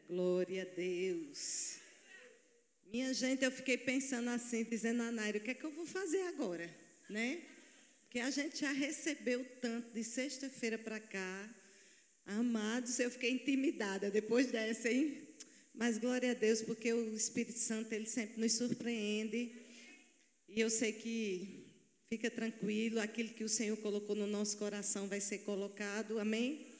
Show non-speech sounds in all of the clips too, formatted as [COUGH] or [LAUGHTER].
Glória a Deus. Minha gente, eu fiquei pensando assim, dizendo a Naira, o que é que eu vou fazer agora, né? Porque a gente já recebeu tanto de sexta-feira para cá. Amados, eu fiquei intimidada depois dessa, hein? Mas glória a Deus, porque o Espírito Santo, ele sempre nos surpreende. E eu sei que fica tranquilo, aquilo que o Senhor colocou no nosso coração vai ser colocado, amém?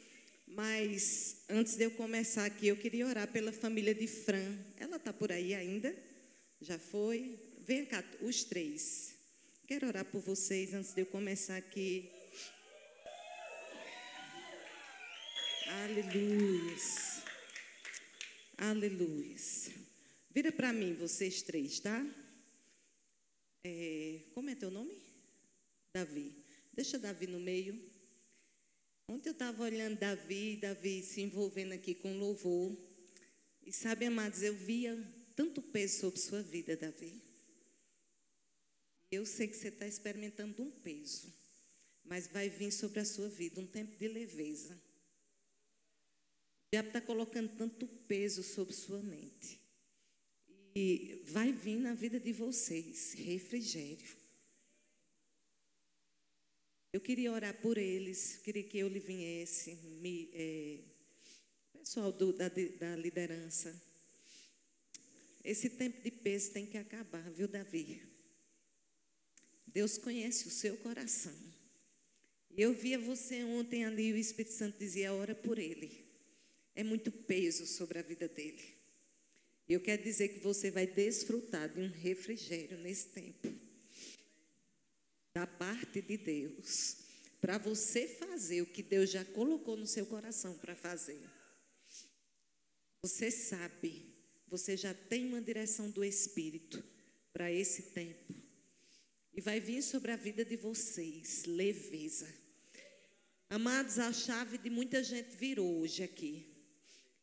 Mas antes de eu começar aqui, eu queria orar pela família de Fran. Ela está por aí ainda? Já foi? Vem cá, os três. Quero orar por vocês antes de eu começar aqui. Aleluia. Aleluia. Vira para mim, vocês três, tá? É, como é teu nome? Davi. Deixa Davi no meio. Ontem eu estava olhando Davi, Davi se envolvendo aqui com louvor. E sabe, amados, eu via tanto peso sobre sua vida, Davi. Eu sei que você está experimentando um peso, mas vai vir sobre a sua vida um tempo de leveza. O diabo está colocando tanto peso sobre sua mente. E vai vir na vida de vocês refrigério. Eu queria orar por eles, queria que eu lhe viesse, me, é, pessoal do, da, da liderança. Esse tempo de peso tem que acabar, viu, Davi? Deus conhece o seu coração. Eu via você ontem ali, o Espírito Santo dizia: ora por ele. É muito peso sobre a vida dele. E eu quero dizer que você vai desfrutar de um refrigério nesse tempo da parte de Deus para você fazer o que Deus já colocou no seu coração para fazer. Você sabe, você já tem uma direção do Espírito para esse tempo. E vai vir sobre a vida de vocês leveza. Amados, a chave de muita gente virou hoje aqui.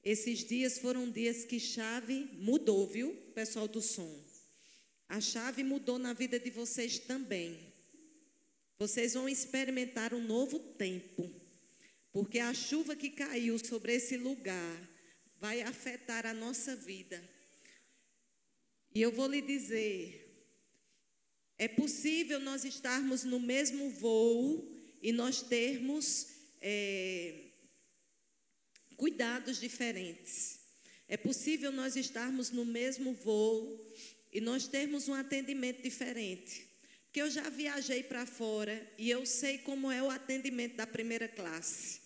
Esses dias foram dias que chave mudou, viu, pessoal do som? A chave mudou na vida de vocês também. Vocês vão experimentar um novo tempo, porque a chuva que caiu sobre esse lugar vai afetar a nossa vida. E eu vou lhe dizer: é possível nós estarmos no mesmo voo e nós termos é, cuidados diferentes. É possível nós estarmos no mesmo voo e nós termos um atendimento diferente. Porque eu já viajei para fora e eu sei como é o atendimento da primeira classe.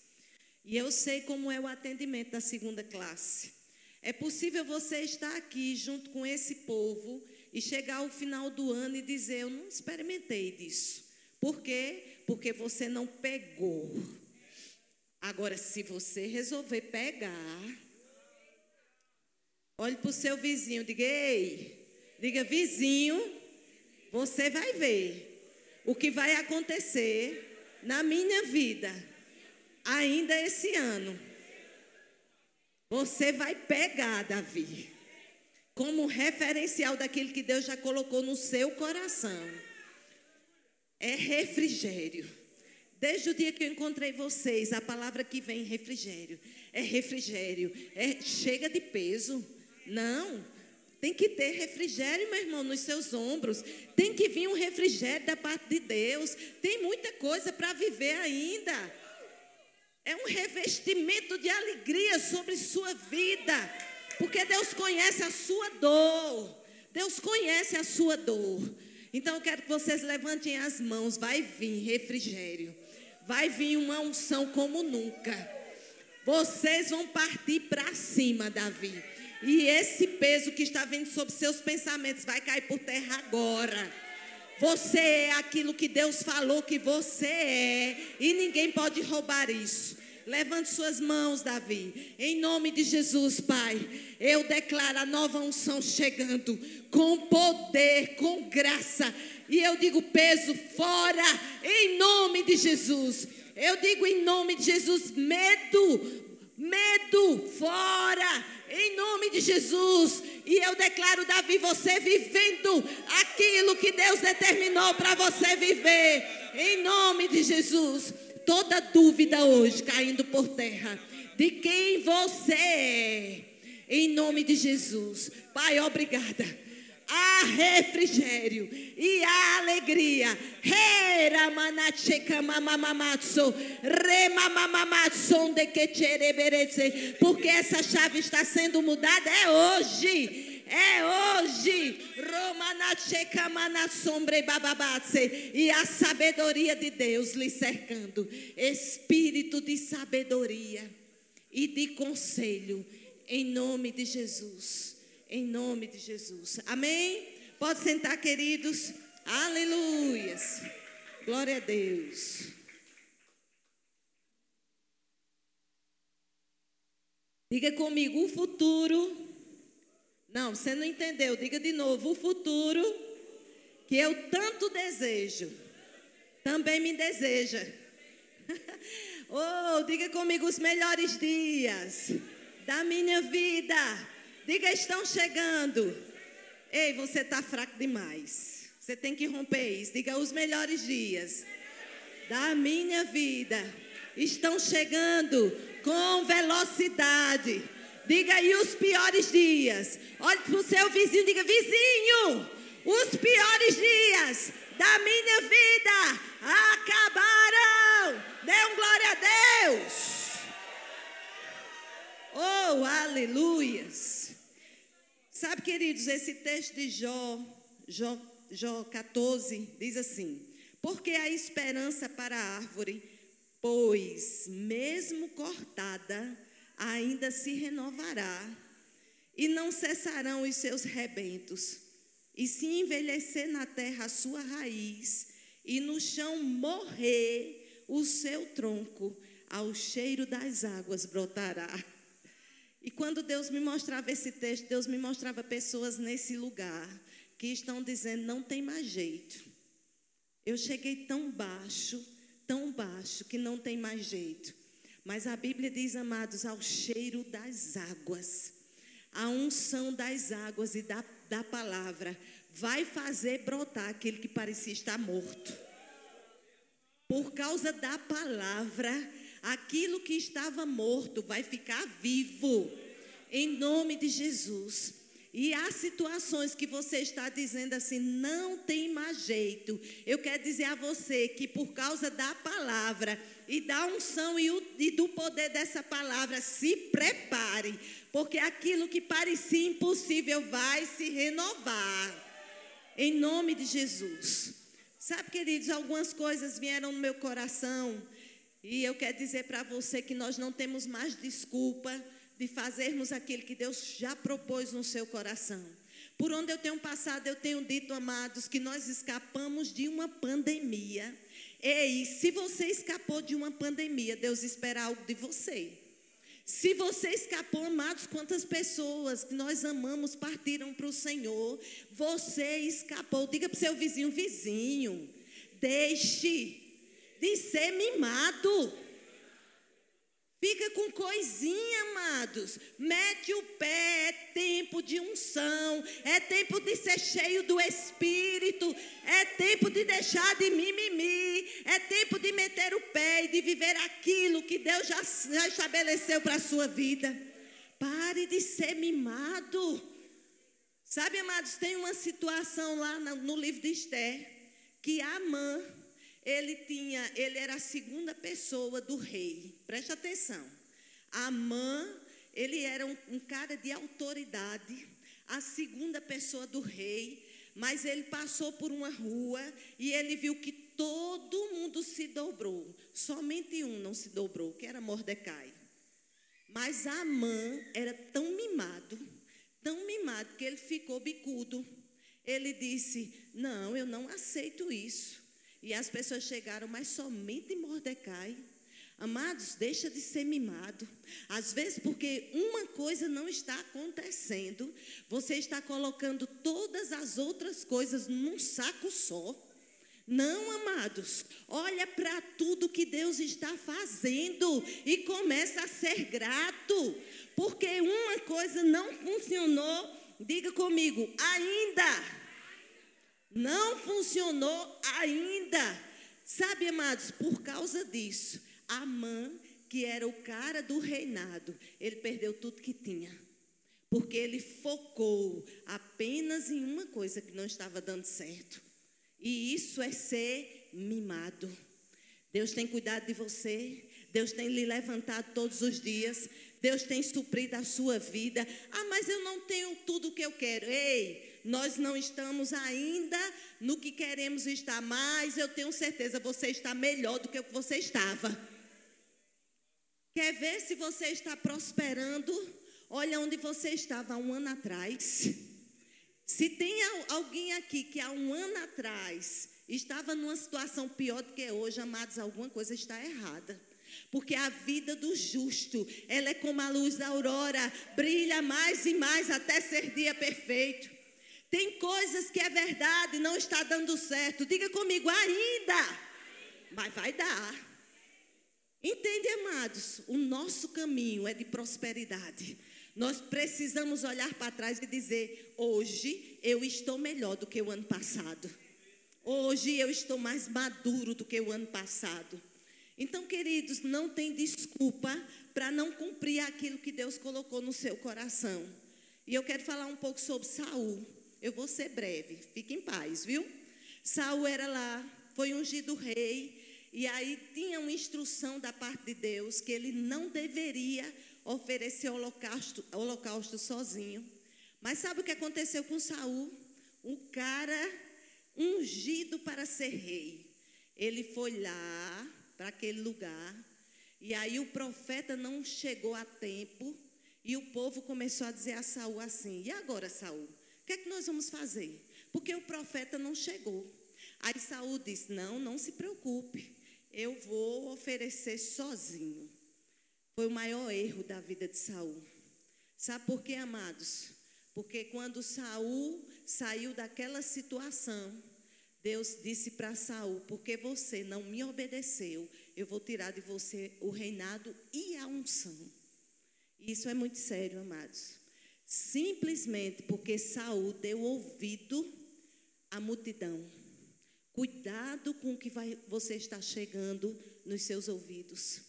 E eu sei como é o atendimento da segunda classe. É possível você estar aqui junto com esse povo e chegar ao final do ano e dizer: Eu não experimentei disso. Por quê? Porque você não pegou. Agora, se você resolver pegar, olhe para o seu vizinho, diga: Ei, diga, vizinho, você vai ver o que vai acontecer na minha vida ainda esse ano. Você vai pegar, Davi, como referencial daquilo que Deus já colocou no seu coração. É refrigério. Desde o dia que eu encontrei vocês, a palavra que vem refrigério. É refrigério. É chega de peso. Não. Tem que ter refrigério, meu irmão, nos seus ombros. Tem que vir um refrigério da parte de Deus. Tem muita coisa para viver ainda. É um revestimento de alegria sobre sua vida. Porque Deus conhece a sua dor. Deus conhece a sua dor. Então eu quero que vocês levantem as mãos. Vai vir refrigério. Vai vir uma unção como nunca. Vocês vão partir para cima, Davi. E esse peso que está vindo sobre seus pensamentos vai cair por terra agora. Você é aquilo que Deus falou que você é, e ninguém pode roubar isso. Levante suas mãos, Davi. Em nome de Jesus, Pai. Eu declaro a nova unção chegando com poder, com graça. E eu digo peso fora, em nome de Jesus. Eu digo em nome de Jesus, medo, medo fora em nome de Jesus. E eu declaro, Davi, você vivendo aquilo que Deus determinou para você viver, em nome de Jesus. Toda dúvida hoje caindo por terra de quem você é. nome de Jesus. Pai, obrigada. Há refrigério e há alegria. Porque essa chave está sendo mudada é hoje. É hoje. E a sabedoria de Deus lhe cercando. Espírito de sabedoria e de conselho. Em nome de Jesus. Em nome de Jesus. Amém? Pode sentar, queridos. Aleluias. Glória a Deus. Diga comigo, o futuro. Não, você não entendeu. Diga de novo, o futuro que eu tanto desejo, também me deseja. [LAUGHS] oh, diga comigo os melhores dias da minha vida. Diga, estão chegando. Ei, você está fraco demais. Você tem que romper isso. Diga, os melhores dias da minha vida estão chegando com velocidade. Diga aí os piores dias. Olhe para o seu vizinho, diga, vizinho, os piores dias da minha vida acabaram. Dê um glória a Deus. Oh, aleluias. Sabe, queridos, esse texto de Jó, Jó, Jó 14, diz assim: Porque a esperança para a árvore, pois, mesmo cortada, ainda se renovará, e não cessarão os seus rebentos, e se envelhecer na terra a sua raiz, e no chão morrer o seu tronco, ao cheiro das águas brotará. E quando Deus me mostrava esse texto, Deus me mostrava pessoas nesse lugar que estão dizendo: não tem mais jeito. Eu cheguei tão baixo, tão baixo, que não tem mais jeito. Mas a Bíblia diz, amados, ao cheiro das águas, a unção das águas e da, da palavra vai fazer brotar aquele que parecia estar morto. Por causa da palavra, aquilo que estava morto vai ficar vivo, em nome de Jesus. E há situações que você está dizendo assim, não tem mais jeito. Eu quero dizer a você que por causa da palavra e da unção e, o, e do poder dessa palavra, se prepare, porque aquilo que parecia impossível vai se renovar. Em nome de Jesus. Sabe, queridos, algumas coisas vieram no meu coração e eu quero dizer para você que nós não temos mais desculpa de fazermos aquilo que Deus já propôs no seu coração. Por onde eu tenho passado, eu tenho dito, amados, que nós escapamos de uma pandemia. Ei, se você escapou de uma pandemia, Deus espera algo de você. Se você escapou, amados, quantas pessoas que nós amamos partiram para o Senhor, você escapou. Diga para o seu vizinho, vizinho, deixe de ser mimado. Fica com coisinha, amados. Mete o pé, é tempo de unção, é tempo de ser cheio do Espírito, é tempo de deixar de mimimi, é tempo de meter o pé e de viver aquilo que Deus já, já estabeleceu para a sua vida. Pare de ser mimado. Sabe, amados, tem uma situação lá no, livro de Esther que a mãe ele tinha, ele era a segunda pessoa do rei. Preste atenção. Amã, ele era um, um cara de autoridade, a segunda pessoa do rei, mas ele passou por uma rua e ele viu que todo mundo se dobrou. Somente um não se dobrou, que era Mordecai. Mas Amã era tão mimado, tão mimado que ele ficou bicudo. Ele disse: Não, eu não aceito isso. E as pessoas chegaram, mas somente Mordecai. Amados, deixa de ser mimado. Às vezes, porque uma coisa não está acontecendo, você está colocando todas as outras coisas num saco só. Não, amados, olha para tudo que Deus está fazendo e começa a ser grato, porque uma coisa não funcionou, diga comigo, ainda. Não funcionou ainda. Sabe, amados, por causa disso, Amã, que era o cara do reinado, ele perdeu tudo que tinha. porque ele focou apenas em uma coisa que não estava dando certo. E isso é ser mimado. Deus tem cuidado de você, Deus tem lhe levantado todos os dias, Deus tem suprido a sua vida. Ah, mas eu não tenho tudo o que eu quero. Ei, nós não estamos ainda no que queremos estar, mas eu tenho certeza você está melhor do que o que você estava. Quer ver se você está prosperando? Olha onde você estava há um ano atrás. Se tem alguém aqui que há um ano atrás estava numa situação pior do que hoje, amados, alguma coisa está errada. Porque a vida do justo, ela é como a luz da aurora, brilha mais e mais até ser dia perfeito. Tem coisas que é verdade, não está dando certo. Diga comigo, ainda. Mas vai dar. Entende, amados? O nosso caminho é de prosperidade. Nós precisamos olhar para trás e dizer: hoje eu estou melhor do que o ano passado. Hoje eu estou mais maduro do que o ano passado. Então, queridos, não tem desculpa para não cumprir aquilo que Deus colocou no seu coração. E eu quero falar um pouco sobre Saul. Eu vou ser breve, fique em paz, viu? Saul era lá, foi ungido rei, e aí tinha uma instrução da parte de Deus que ele não deveria oferecer holocausto, holocausto sozinho. Mas sabe o que aconteceu com Saul? Um cara ungido para ser rei. Ele foi lá para aquele lugar, e aí o profeta não chegou a tempo, e o povo começou a dizer a Saul assim: "E agora, Saul? Que é que nós vamos fazer? Porque o profeta não chegou". Aí Saul disse: "Não, não se preocupe. Eu vou oferecer sozinho". Foi o maior erro da vida de Saul. Sabe por quê, amados? Porque quando Saul saiu daquela situação, Deus disse para Saul: Porque você não me obedeceu, eu vou tirar de você o reinado e a unção. Isso é muito sério, amados. Simplesmente porque Saul deu ouvido à multidão. Cuidado com o que vai, você está chegando nos seus ouvidos.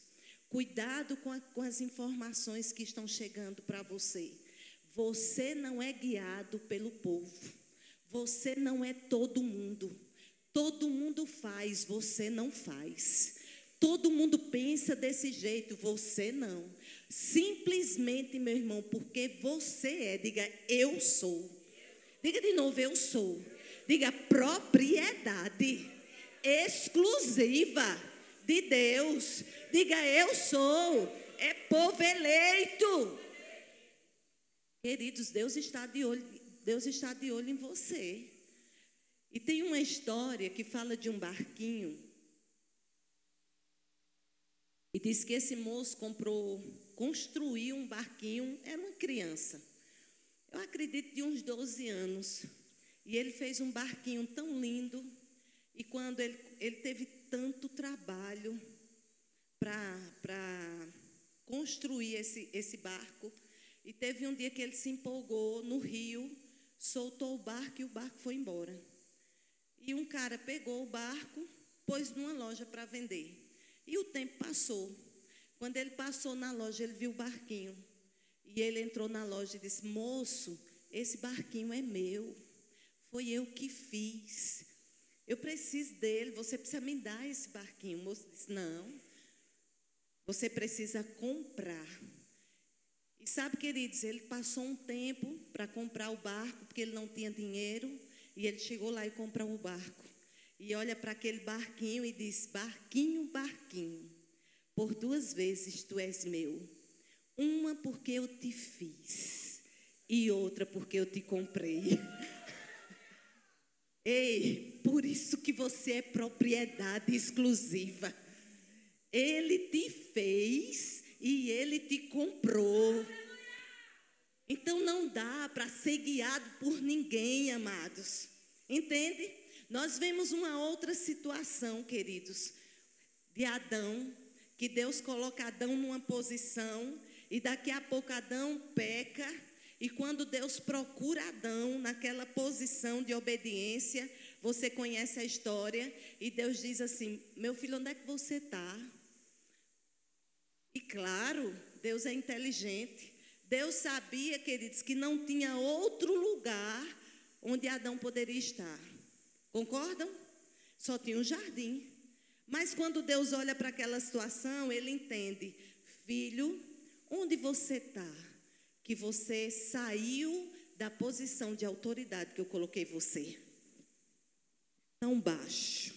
Cuidado com, a, com as informações que estão chegando para você. Você não é guiado pelo povo. Você não é todo mundo. Todo mundo faz, você não faz. Todo mundo pensa desse jeito, você não. Simplesmente, meu irmão, porque você é, diga eu sou. Diga de novo, eu sou. Diga propriedade exclusiva de Deus. Diga eu sou. É povo eleito. Queridos, Deus está de olho, Deus está de olho em você. E tem uma história que fala de um barquinho. E diz que esse moço comprou, construiu um barquinho, era uma criança. Eu acredito de uns 12 anos. E ele fez um barquinho tão lindo. E quando ele, ele teve tanto trabalho para construir esse, esse barco. E teve um dia que ele se empolgou no rio, soltou o barco e o barco foi embora. E um cara pegou o barco, pôs numa loja para vender. E o tempo passou. Quando ele passou na loja, ele viu o barquinho. E ele entrou na loja e disse: Moço, esse barquinho é meu. Foi eu que fiz. Eu preciso dele, você precisa me dar esse barquinho. O moço disse: Não, você precisa comprar. E sabe, queridos, ele passou um tempo para comprar o barco, porque ele não tinha dinheiro, e ele chegou lá e comprou o barco. E olha para aquele barquinho e diz: Barquinho, barquinho, por duas vezes tu és meu. Uma porque eu te fiz, e outra porque eu te comprei. [LAUGHS] Ei, por isso que você é propriedade exclusiva. Ele te fez e ele te comprou. Então não dá para ser guiado por ninguém, amados. Entende? Nós vemos uma outra situação, queridos, de Adão, que Deus coloca Adão numa posição e daqui a pouco Adão peca e quando Deus procura Adão naquela posição de obediência, você conhece a história, e Deus diz assim: Meu filho, onde é que você está? E claro, Deus é inteligente. Deus sabia, queridos, que não tinha outro lugar onde Adão poderia estar. Concordam? Só tinha um jardim. Mas quando Deus olha para aquela situação, ele entende: filho, onde você está? Que você saiu da posição de autoridade que eu coloquei você. Tão baixo.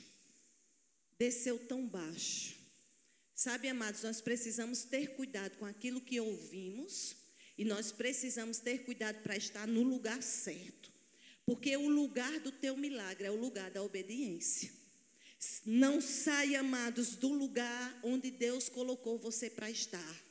Desceu tão baixo. Sabe, amados, nós precisamos ter cuidado com aquilo que ouvimos e nós precisamos ter cuidado para estar no lugar certo. Porque o lugar do teu milagre é o lugar da obediência. Não saia, amados, do lugar onde Deus colocou você para estar.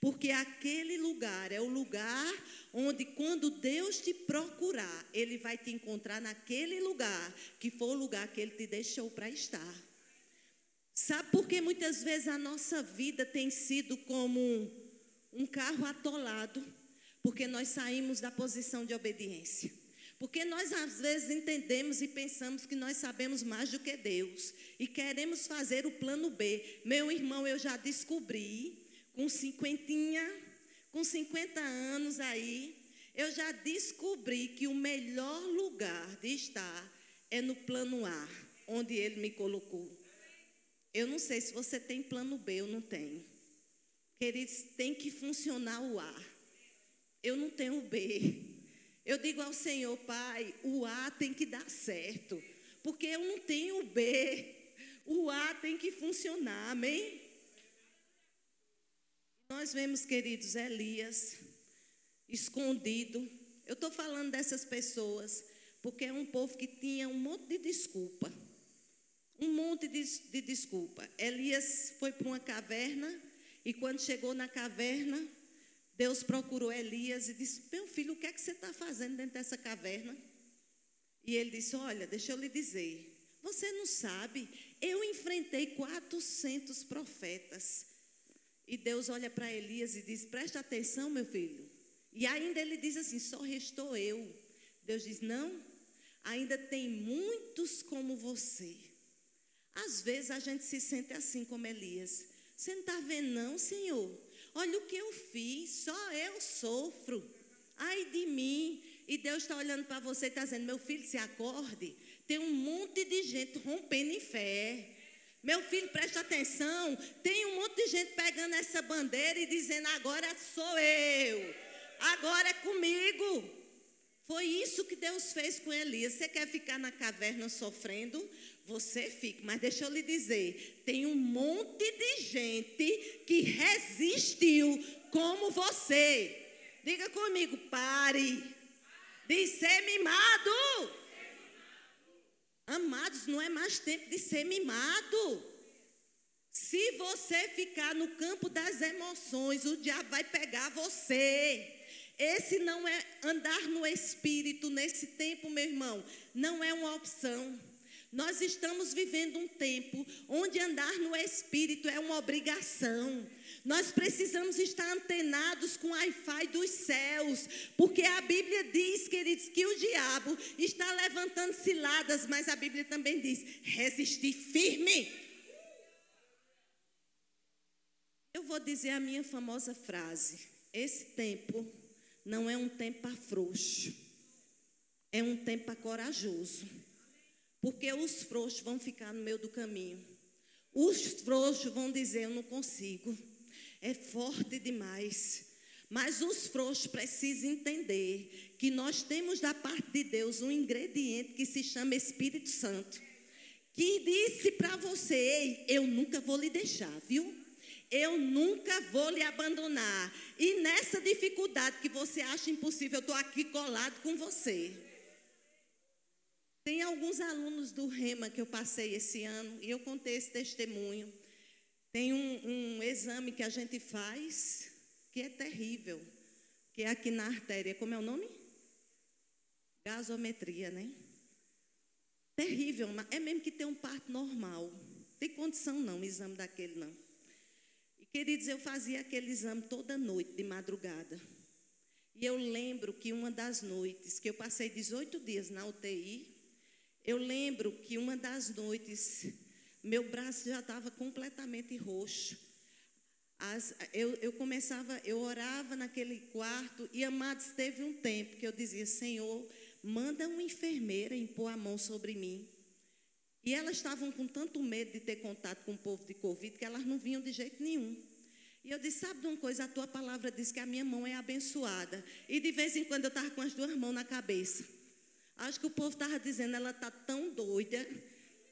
Porque aquele lugar é o lugar onde, quando Deus te procurar, Ele vai te encontrar naquele lugar que foi o lugar que Ele te deixou para estar. Sabe por que muitas vezes a nossa vida tem sido como um carro atolado? Porque nós saímos da posição de obediência. Porque nós às vezes entendemos e pensamos que nós sabemos mais do que Deus e queremos fazer o plano B. Meu irmão, eu já descobri, com cinquentinha, com 50 anos aí, eu já descobri que o melhor lugar de estar é no plano A, onde ele me colocou. Eu não sei se você tem plano B ou não tem. Queridos, tem que funcionar o A. Eu não tenho o B. Eu digo ao Senhor, Pai, o A tem que dar certo, porque eu não tenho o B. O A tem que funcionar, amém? Nós vemos, queridos, Elias escondido. Eu estou falando dessas pessoas, porque é um povo que tinha um monte de desculpa. Um monte de, de desculpa. Elias foi para uma caverna, e quando chegou na caverna, Deus procurou Elias e disse: Meu filho, o que é que você está fazendo dentro dessa caverna? E ele disse: Olha, deixa eu lhe dizer. Você não sabe, eu enfrentei 400 profetas. E Deus olha para Elias e diz: Presta atenção, meu filho. E ainda ele diz assim: Só restou eu. Deus diz: Não, ainda tem muitos como você. Às vezes a gente se sente assim como Elias. Você não está vendo, não, Senhor? Olha o que eu fiz, só eu sofro. Ai de mim. E Deus está olhando para você e está dizendo: Meu filho, se acorde. Tem um monte de gente rompendo em fé. Meu filho, presta atenção. Tem um monte de gente pegando essa bandeira e dizendo: Agora sou eu. Agora é comigo. Foi isso que Deus fez com Elias. Você quer ficar na caverna sofrendo? Você fica, mas deixa eu lhe dizer: tem um monte de gente que resistiu como você. Diga comigo, pare de ser mimado. Amados, não é mais tempo de ser mimado. Se você ficar no campo das emoções, o diabo vai pegar você. Esse não é andar no espírito nesse tempo, meu irmão, não é uma opção. Nós estamos vivendo um tempo onde andar no Espírito é uma obrigação. Nós precisamos estar antenados com o Wi-Fi dos céus, porque a Bíblia diz, queridos, que o diabo está levantando ciladas, mas a Bíblia também diz: resistir firme. Eu vou dizer a minha famosa frase: esse tempo não é um tempo frouxo, é um tempo corajoso. Porque os frouxos vão ficar no meio do caminho. Os frouxos vão dizer: Eu não consigo. É forte demais. Mas os frouxos precisam entender que nós temos da parte de Deus um ingrediente que se chama Espírito Santo. Que disse para você: Ei, eu nunca vou lhe deixar, viu? Eu nunca vou lhe abandonar. E nessa dificuldade que você acha impossível, eu estou aqui colado com você. Tem alguns alunos do Rema que eu passei esse ano e eu contei esse testemunho. Tem um, um exame que a gente faz que é terrível, que é aqui na artéria. Como é o nome? Gasometria, né? Terrível, é mesmo que tem um parto normal. Tem condição não, exame daquele não. E queridos, eu fazia aquele exame toda noite, de madrugada. E eu lembro que uma das noites, que eu passei 18 dias na UTI, eu lembro que uma das noites, meu braço já estava completamente roxo. As, eu, eu começava, eu orava naquele quarto e, amados, teve um tempo que eu dizia: Senhor, manda uma enfermeira impor a mão sobre mim. E elas estavam com tanto medo de ter contato com o povo de Covid que elas não vinham de jeito nenhum. E eu disse: Sabe de uma coisa? A tua palavra diz que a minha mão é abençoada. E de vez em quando eu estava com as duas mãos na cabeça. Acho que o povo estava dizendo: Ela está tão doida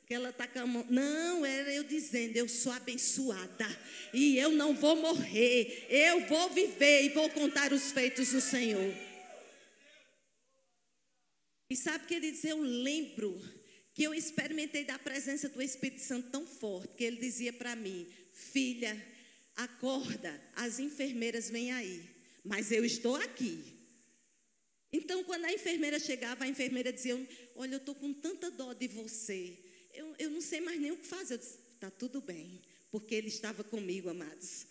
que ela está com a mão. Não, era eu dizendo: Eu sou abençoada. E eu não vou morrer. Eu vou viver e vou contar os feitos do Senhor. E sabe, queridos, eu lembro que eu experimentei da presença do Espírito Santo tão forte que ele dizia para mim: Filha, acorda, as enfermeiras vêm aí, mas eu estou aqui. Então, quando a enfermeira chegava, a enfermeira dizia: Olha, eu estou com tanta dó de você, eu, eu não sei mais nem o que fazer. Eu disse: Está tudo bem, porque ele estava comigo, amados.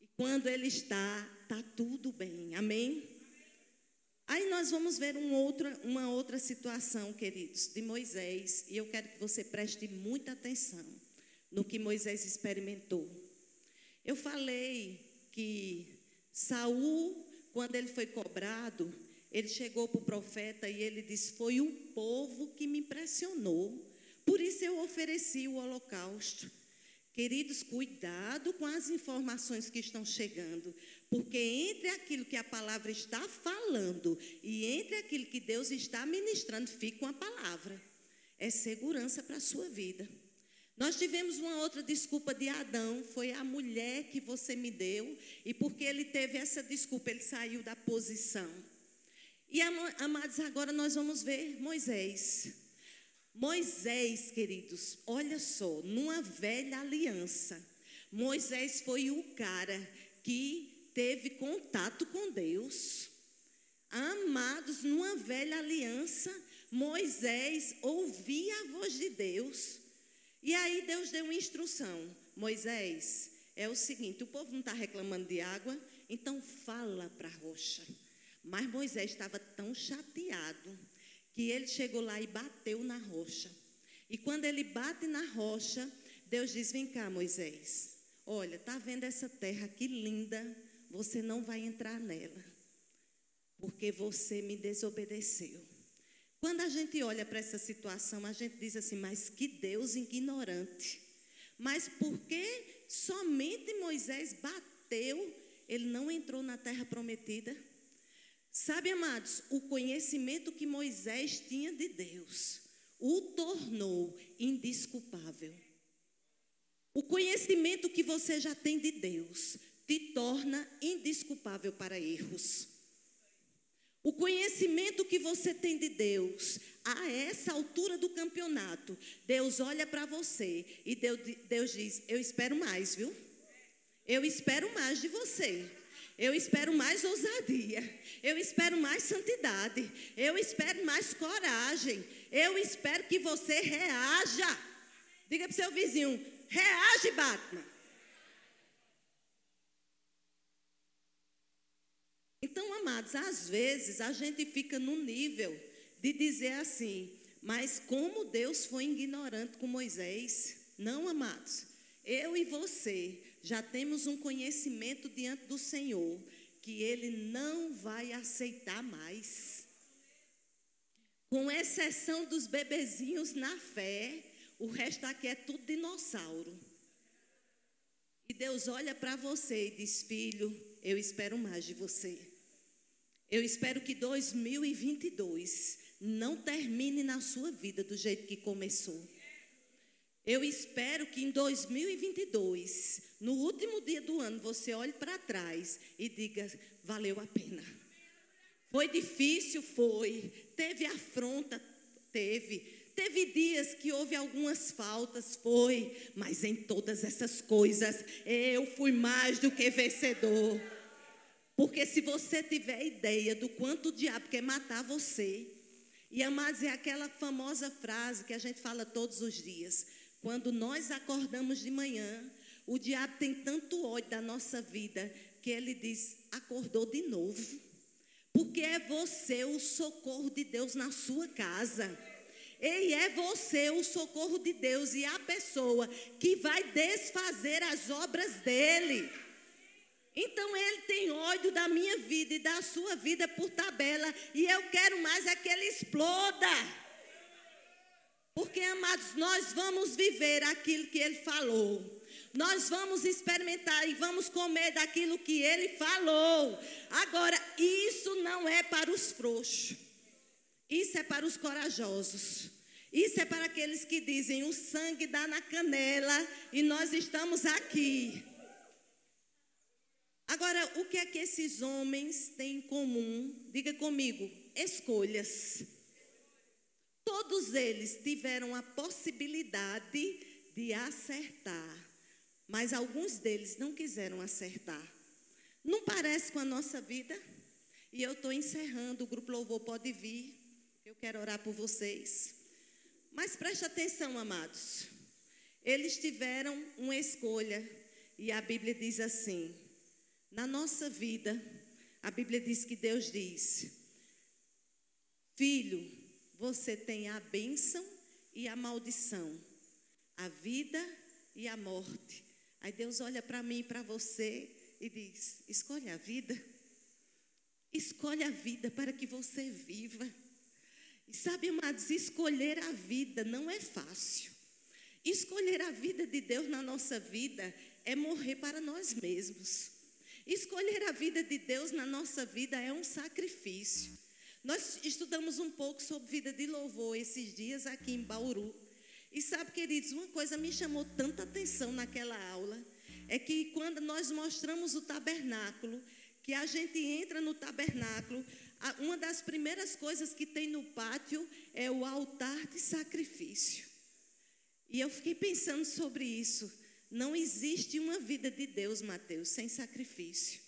E quando ele está, está tudo bem, amém? Aí nós vamos ver um outro, uma outra situação, queridos, de Moisés, e eu quero que você preste muita atenção no que Moisés experimentou. Eu falei que Saul, quando ele foi cobrado, ele chegou para o profeta e ele disse: Foi o povo que me impressionou, por isso eu ofereci o holocausto. Queridos, cuidado com as informações que estão chegando, porque entre aquilo que a palavra está falando e entre aquilo que Deus está ministrando, fica uma palavra. É segurança para a sua vida. Nós tivemos uma outra desculpa de Adão, foi a mulher que você me deu, e porque ele teve essa desculpa, ele saiu da posição. E amados, agora nós vamos ver Moisés. Moisés, queridos, olha só, numa velha aliança, Moisés foi o cara que teve contato com Deus. Amados, numa velha aliança, Moisés ouvia a voz de Deus. E aí Deus deu uma instrução: Moisés, é o seguinte: o povo não está reclamando de água, então fala para a rocha. Mas Moisés estava tão chateado que ele chegou lá e bateu na rocha. E quando ele bate na rocha, Deus diz: Vem cá, Moisés. Olha, tá vendo essa terra que linda? Você não vai entrar nela, porque você me desobedeceu. Quando a gente olha para essa situação, a gente diz assim: Mas que Deus ignorante. Mas por que somente Moisés bateu, ele não entrou na terra prometida? Sabe, amados, o conhecimento que Moisés tinha de Deus o tornou indisculpável. O conhecimento que você já tem de Deus te torna indisculpável para erros. O conhecimento que você tem de Deus, a essa altura do campeonato, Deus olha para você e Deus, Deus diz: Eu espero mais, viu? Eu espero mais de você. Eu espero mais ousadia. Eu espero mais santidade. Eu espero mais coragem. Eu espero que você reaja. Diga para o seu vizinho: reage, Batman. Então, amados, às vezes a gente fica no nível de dizer assim, mas como Deus foi ignorante com Moisés? Não, amados. Eu e você já temos um conhecimento diante do Senhor que Ele não vai aceitar mais. Com exceção dos bebezinhos na fé, o resto aqui é tudo dinossauro. E Deus olha para você e diz: Filho, eu espero mais de você. Eu espero que 2022 não termine na sua vida do jeito que começou. Eu espero que em 2022, no último dia do ano, você olhe para trás e diga: valeu a pena. Foi difícil? Foi. Teve afronta? Teve. Teve dias que houve algumas faltas? Foi. Mas em todas essas coisas, eu fui mais do que vencedor. Porque se você tiver ideia do quanto o diabo quer matar você, e amados, é aquela famosa frase que a gente fala todos os dias: quando nós acordamos de manhã, o diabo tem tanto ódio da nossa vida que ele diz: acordou de novo. Porque é você o socorro de Deus na sua casa. Ei, é você o socorro de Deus e a pessoa que vai desfazer as obras dele. Então ele tem ódio da minha vida e da sua vida por tabela. E eu quero mais é que ele exploda. Porque, amados, nós vamos viver aquilo que ele falou. Nós vamos experimentar e vamos comer daquilo que ele falou. Agora, isso não é para os frouxos. Isso é para os corajosos. Isso é para aqueles que dizem: o sangue dá na canela e nós estamos aqui. Agora, o que é que esses homens têm em comum? Diga comigo: escolhas. Todos eles tiveram a possibilidade de acertar, mas alguns deles não quiseram acertar. Não parece com a nossa vida? E eu estou encerrando, o grupo Louvor pode vir, eu quero orar por vocês. Mas preste atenção, amados. Eles tiveram uma escolha, e a Bíblia diz assim: na nossa vida, a Bíblia diz que Deus diz: Filho, você tem a bênção e a maldição, a vida e a morte. Aí Deus olha para mim e para você e diz: Escolhe a vida. Escolhe a vida para que você viva. E sabe, amados, escolher a vida não é fácil. Escolher a vida de Deus na nossa vida é morrer para nós mesmos. Escolher a vida de Deus na nossa vida é um sacrifício. Nós estudamos um pouco sobre vida de louvor esses dias aqui em Bauru. E sabe, queridos, uma coisa me chamou tanta atenção naquela aula é que quando nós mostramos o tabernáculo, que a gente entra no tabernáculo, uma das primeiras coisas que tem no pátio é o altar de sacrifício. E eu fiquei pensando sobre isso. Não existe uma vida de Deus, Mateus, sem sacrifício.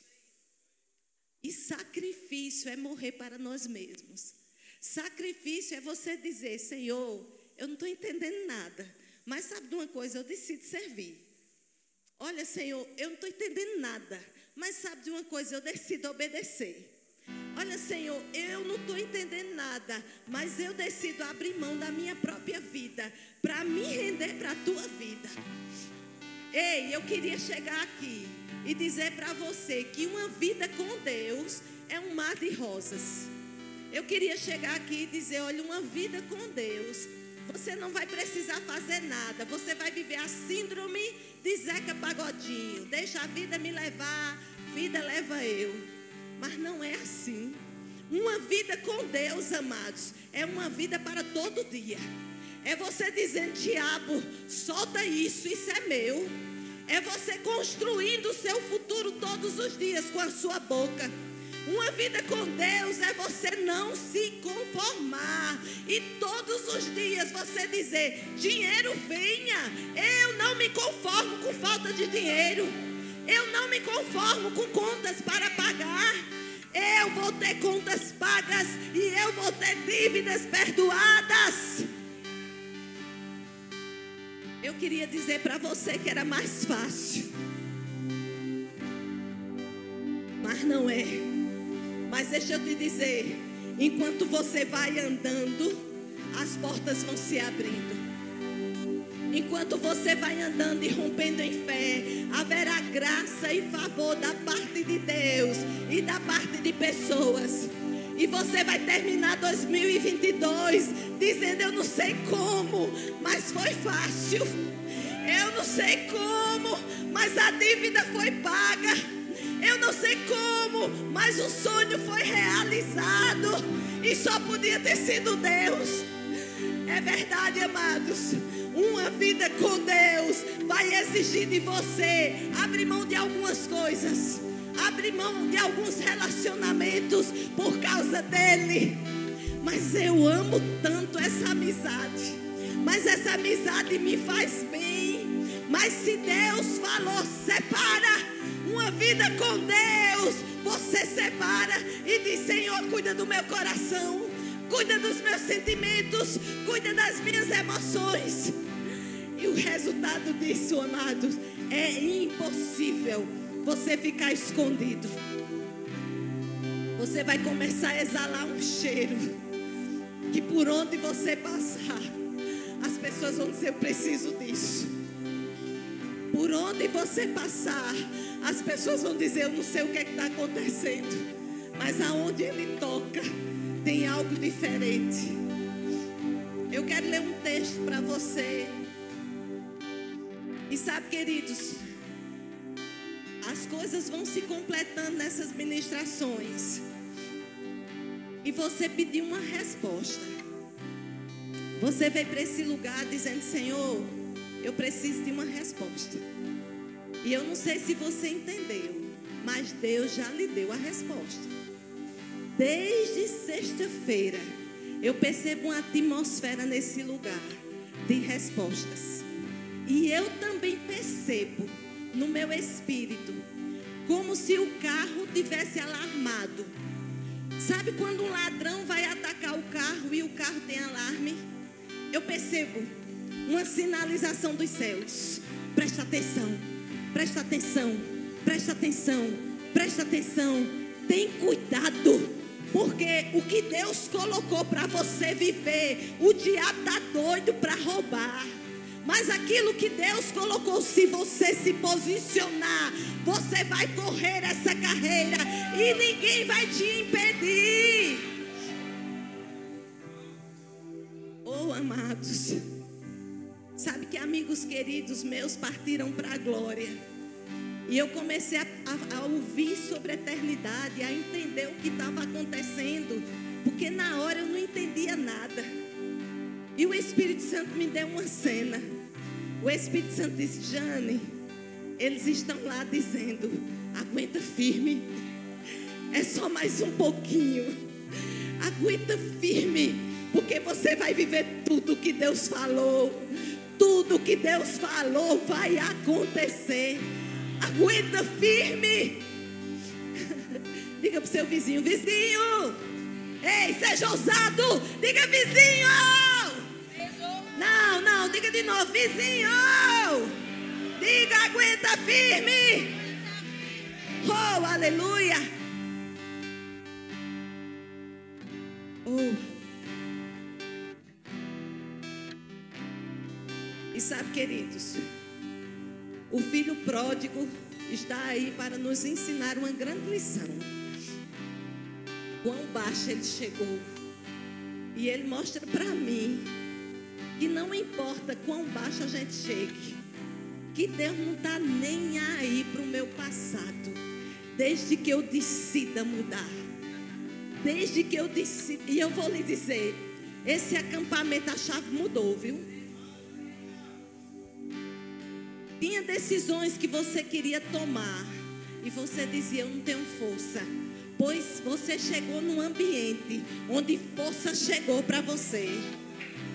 E sacrifício é morrer para nós mesmos. Sacrifício é você dizer, Senhor, eu não estou entendendo nada, mas sabe de uma coisa, eu decido servir. Olha, Senhor, eu não estou entendendo nada, mas sabe de uma coisa, eu decido obedecer. Olha, Senhor, eu não estou entendendo nada, mas eu decido abrir mão da minha própria vida para me render para a tua vida. Ei, eu queria chegar aqui e dizer para você que uma vida com Deus é um mar de rosas. Eu queria chegar aqui e dizer: olha, uma vida com Deus, você não vai precisar fazer nada, você vai viver a síndrome de Zeca Pagodinho. Deixa a vida me levar, vida leva eu. Mas não é assim. Uma vida com Deus, amados, é uma vida para todo dia. É você dizendo, diabo, solta isso, isso é meu. É você construindo o seu futuro todos os dias com a sua boca. Uma vida com Deus é você não se conformar e todos os dias você dizer: dinheiro venha. Eu não me conformo com falta de dinheiro. Eu não me conformo com contas para pagar. Eu vou ter contas pagas e eu vou ter dívidas perdoadas. Eu queria dizer para você que era mais fácil. Mas não é. Mas deixa eu te dizer: enquanto você vai andando, as portas vão se abrindo. Enquanto você vai andando e rompendo em fé, haverá graça e favor da parte de Deus e da parte de pessoas. E você vai terminar 2022 dizendo: Eu não sei como, mas foi fácil. Eu não sei como, mas a dívida foi paga. Eu não sei como, mas o sonho foi realizado. E só podia ter sido Deus. É verdade, amados. Uma vida com Deus vai exigir de você abrir mão de algumas coisas abrir mão de alguns relacionamentos por causa dele. Mas eu amo tanto essa amizade. Mas essa amizade me faz bem. Mas se Deus falou, separa uma vida com Deus, você separa e diz: Senhor, cuida do meu coração, cuida dos meus sentimentos, cuida das minhas emoções. E o resultado disso, amados, é impossível você ficar escondido. Você vai começar a exalar um cheiro. que por onde você passar, as pessoas vão dizer: Eu preciso disso. Por onde você passar, as pessoas vão dizer: Eu não sei o que é está acontecendo, mas aonde ele toca, tem algo diferente. Eu quero ler um texto para você. E sabe, queridos, coisas vão se completando nessas ministrações. E você pediu uma resposta. Você veio para esse lugar dizendo: Senhor, eu preciso de uma resposta. E eu não sei se você entendeu, mas Deus já lhe deu a resposta. Desde sexta-feira, eu percebo uma atmosfera nesse lugar de respostas. E eu também percebo no meu espírito como se o carro tivesse alarmado. Sabe quando um ladrão vai atacar o carro e o carro tem alarme? Eu percebo uma sinalização dos céus. Presta atenção, presta atenção, presta atenção, presta atenção. Tem cuidado. Porque o que Deus colocou para você viver, o diabo está doido para roubar. Mas aquilo que Deus colocou, se você se posicionar, você vai correr essa carreira e ninguém vai te impedir. Oh, amados, sabe que amigos queridos meus partiram para a glória. E eu comecei a, a, a ouvir sobre a eternidade, a entender o que estava acontecendo, porque na hora eu não entendia nada. E o Espírito Santo me deu uma cena. O Espírito Santo disse: Jane, eles estão lá dizendo: aguenta firme, é só mais um pouquinho, aguenta firme, porque você vai viver tudo que Deus falou. Tudo que Deus falou vai acontecer. Aguenta firme. [LAUGHS] Diga para o seu vizinho: vizinho. Ei, seja ousado. Diga vizinho. De novo: vizinho. Diga, aguenta firme. Oh, aleluia. Oh. E sabe, queridos. O filho pródigo está aí para nos ensinar uma grande lição. Quão baixo ele chegou. E ele mostra para mim que não importa quão baixo a gente chegue, que Deus não está nem aí para o meu passado, desde que eu decida mudar. Desde que eu decida. E eu vou lhe dizer: esse acampamento, a chave mudou, viu? Tinha decisões que você queria tomar e você dizia: Eu não tenho força. Pois você chegou num ambiente onde força chegou para você,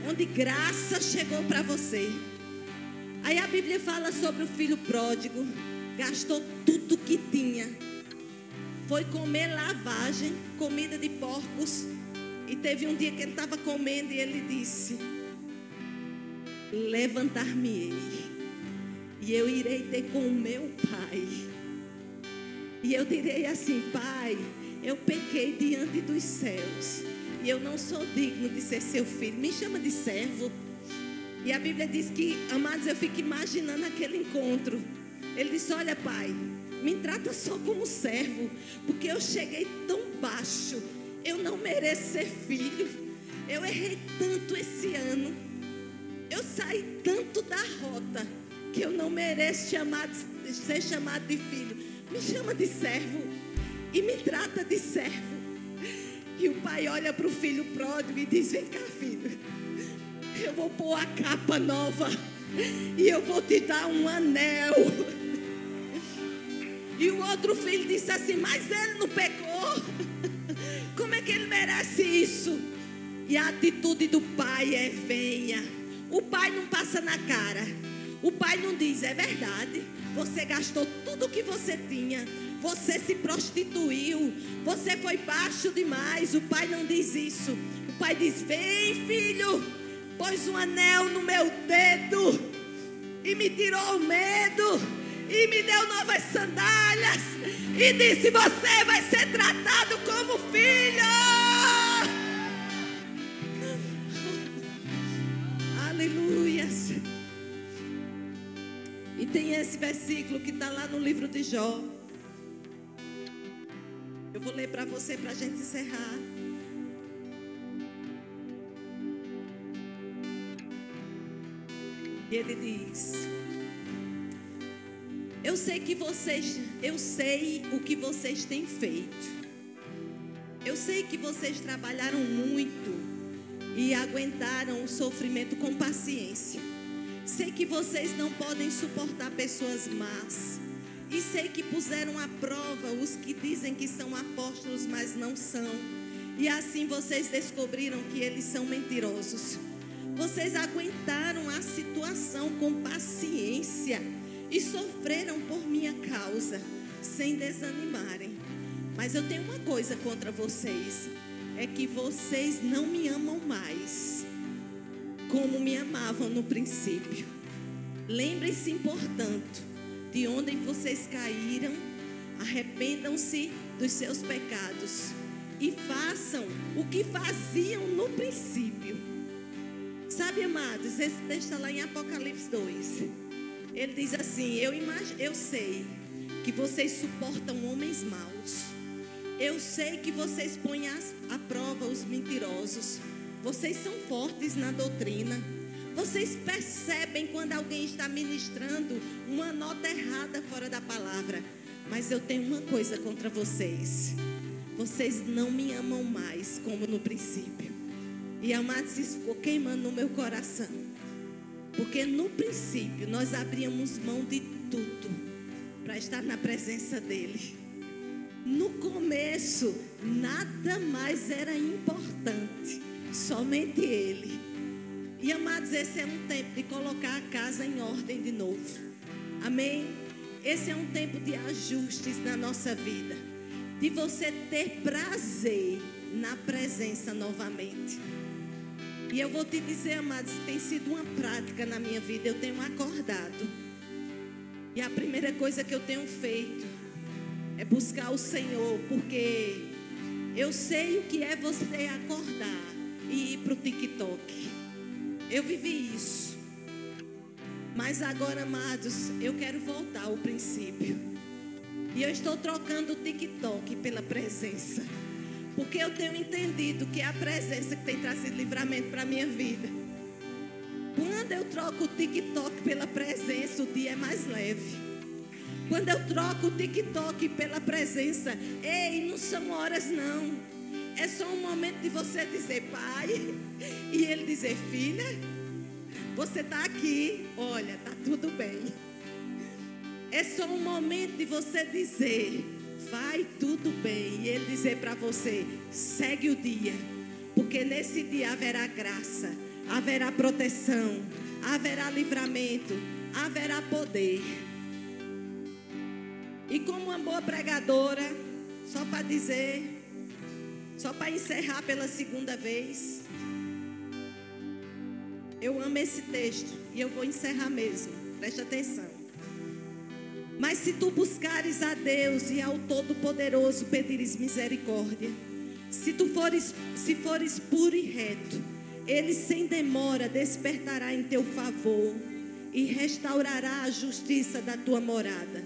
onde graça chegou para você. Aí a Bíblia fala sobre o filho pródigo, gastou tudo que tinha, foi comer lavagem, comida de porcos. E teve um dia que ele estava comendo e ele disse: Levantar-me-ei e eu irei ter com o meu pai. E eu direi assim: Pai, eu pequei diante dos céus. E eu não sou digno de ser seu filho. Me chama de servo. E a Bíblia diz que, amados, eu fico imaginando aquele encontro. Ele disse: Olha, pai, me trata só como servo, porque eu cheguei tão baixo. Eu não mereço ser filho. Eu errei tanto esse ano. Eu saí tanto da rota que eu não mereço ser chamado de filho. Me chama de servo e me trata de servo. E o pai olha para o filho pródigo e diz: Vem cá, filho, eu vou pôr a capa nova e eu vou te dar um anel. E o outro filho disse assim: Mas ele não pecou. Como é que ele merece isso? E a atitude do pai é: Venha. O pai não passa na cara. O pai não diz, é verdade. Você gastou tudo que você tinha. Você se prostituiu. Você foi baixo demais. O pai não diz isso. O pai diz: Vem, filho, pôs um anel no meu dedo e me tirou o medo e me deu novas sandálias e disse: Você vai ser tratado como filho. [LAUGHS] Aleluia. E tem esse versículo que está lá no livro de Jó. Vou ler para você para a gente encerrar. E ele diz: Eu sei que vocês, eu sei o que vocês têm feito. Eu sei que vocês trabalharam muito e aguentaram o sofrimento com paciência. Sei que vocês não podem suportar pessoas más. E sei que puseram à prova os que dizem que são apóstolos, mas não são. E assim vocês descobriram que eles são mentirosos. Vocês aguentaram a situação com paciência e sofreram por minha causa, sem desanimarem. Mas eu tenho uma coisa contra vocês: é que vocês não me amam mais como me amavam no princípio. Lembrem-se, portanto, de onde vocês caíram, arrependam-se dos seus pecados e façam o que faziam no princípio. Sabe, amados, esse texto está lá em Apocalipse 2. Ele diz assim: Eu, imag... eu sei que vocês suportam homens maus. Eu sei que vocês põem à prova os mentirosos. Vocês são fortes na doutrina. Vocês percebem quando alguém está ministrando uma nota errada fora da palavra. Mas eu tenho uma coisa contra vocês. Vocês não me amam mais como no princípio. E amados, isso ficou queimando no meu coração. Porque no princípio nós abríamos mão de tudo para estar na presença dEle. No começo, nada mais era importante, somente Ele. E amados, esse é um tempo de colocar a casa em ordem de novo. Amém? Esse é um tempo de ajustes na nossa vida, de você ter prazer na presença novamente. E eu vou te dizer, amados, tem sido uma prática na minha vida. Eu tenho acordado. E a primeira coisa que eu tenho feito é buscar o Senhor, porque eu sei o que é você acordar e ir para o TikTok. Eu vivi isso. Mas agora, amados, eu quero voltar ao princípio. E eu estou trocando o TikTok pela presença. Porque eu tenho entendido que é a presença que tem trazido livramento para a minha vida. Quando eu troco o TikTok pela presença, o dia é mais leve. Quando eu troco o TikTok pela presença, ei, não são horas não. É só um momento de você dizer, pai, e ele dizer, filha, você está aqui, olha, está tudo bem. É só um momento de você dizer, vai tudo bem, e ele dizer para você, segue o dia, porque nesse dia haverá graça, haverá proteção, haverá livramento, haverá poder. E como uma boa pregadora, só para dizer, só para encerrar pela segunda vez, eu amo esse texto e eu vou encerrar mesmo. Preste atenção. Mas se tu buscares a Deus e ao Todo-Poderoso pedires misericórdia, se tu fores, se fores puro e reto, ele sem demora despertará em teu favor e restaurará a justiça da tua morada.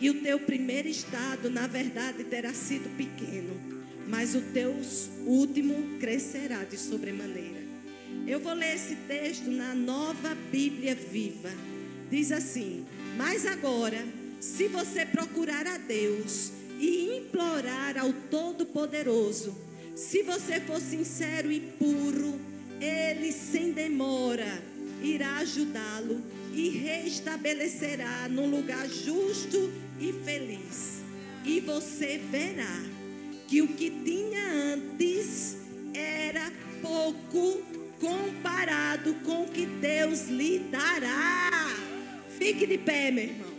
E o teu primeiro estado, na verdade, terá sido pequeno, mas o teu último crescerá de sobremaneira. Eu vou ler esse texto na nova Bíblia viva. Diz assim: Mas agora, se você procurar a Deus e implorar ao Todo-Poderoso, se você for sincero e puro, Ele sem demora irá ajudá-lo e restabelecerá num lugar justo e feliz. E você verá que o que tinha antes era pouco comparado com o que Deus lhe dará. Fique de pé, meu irmão.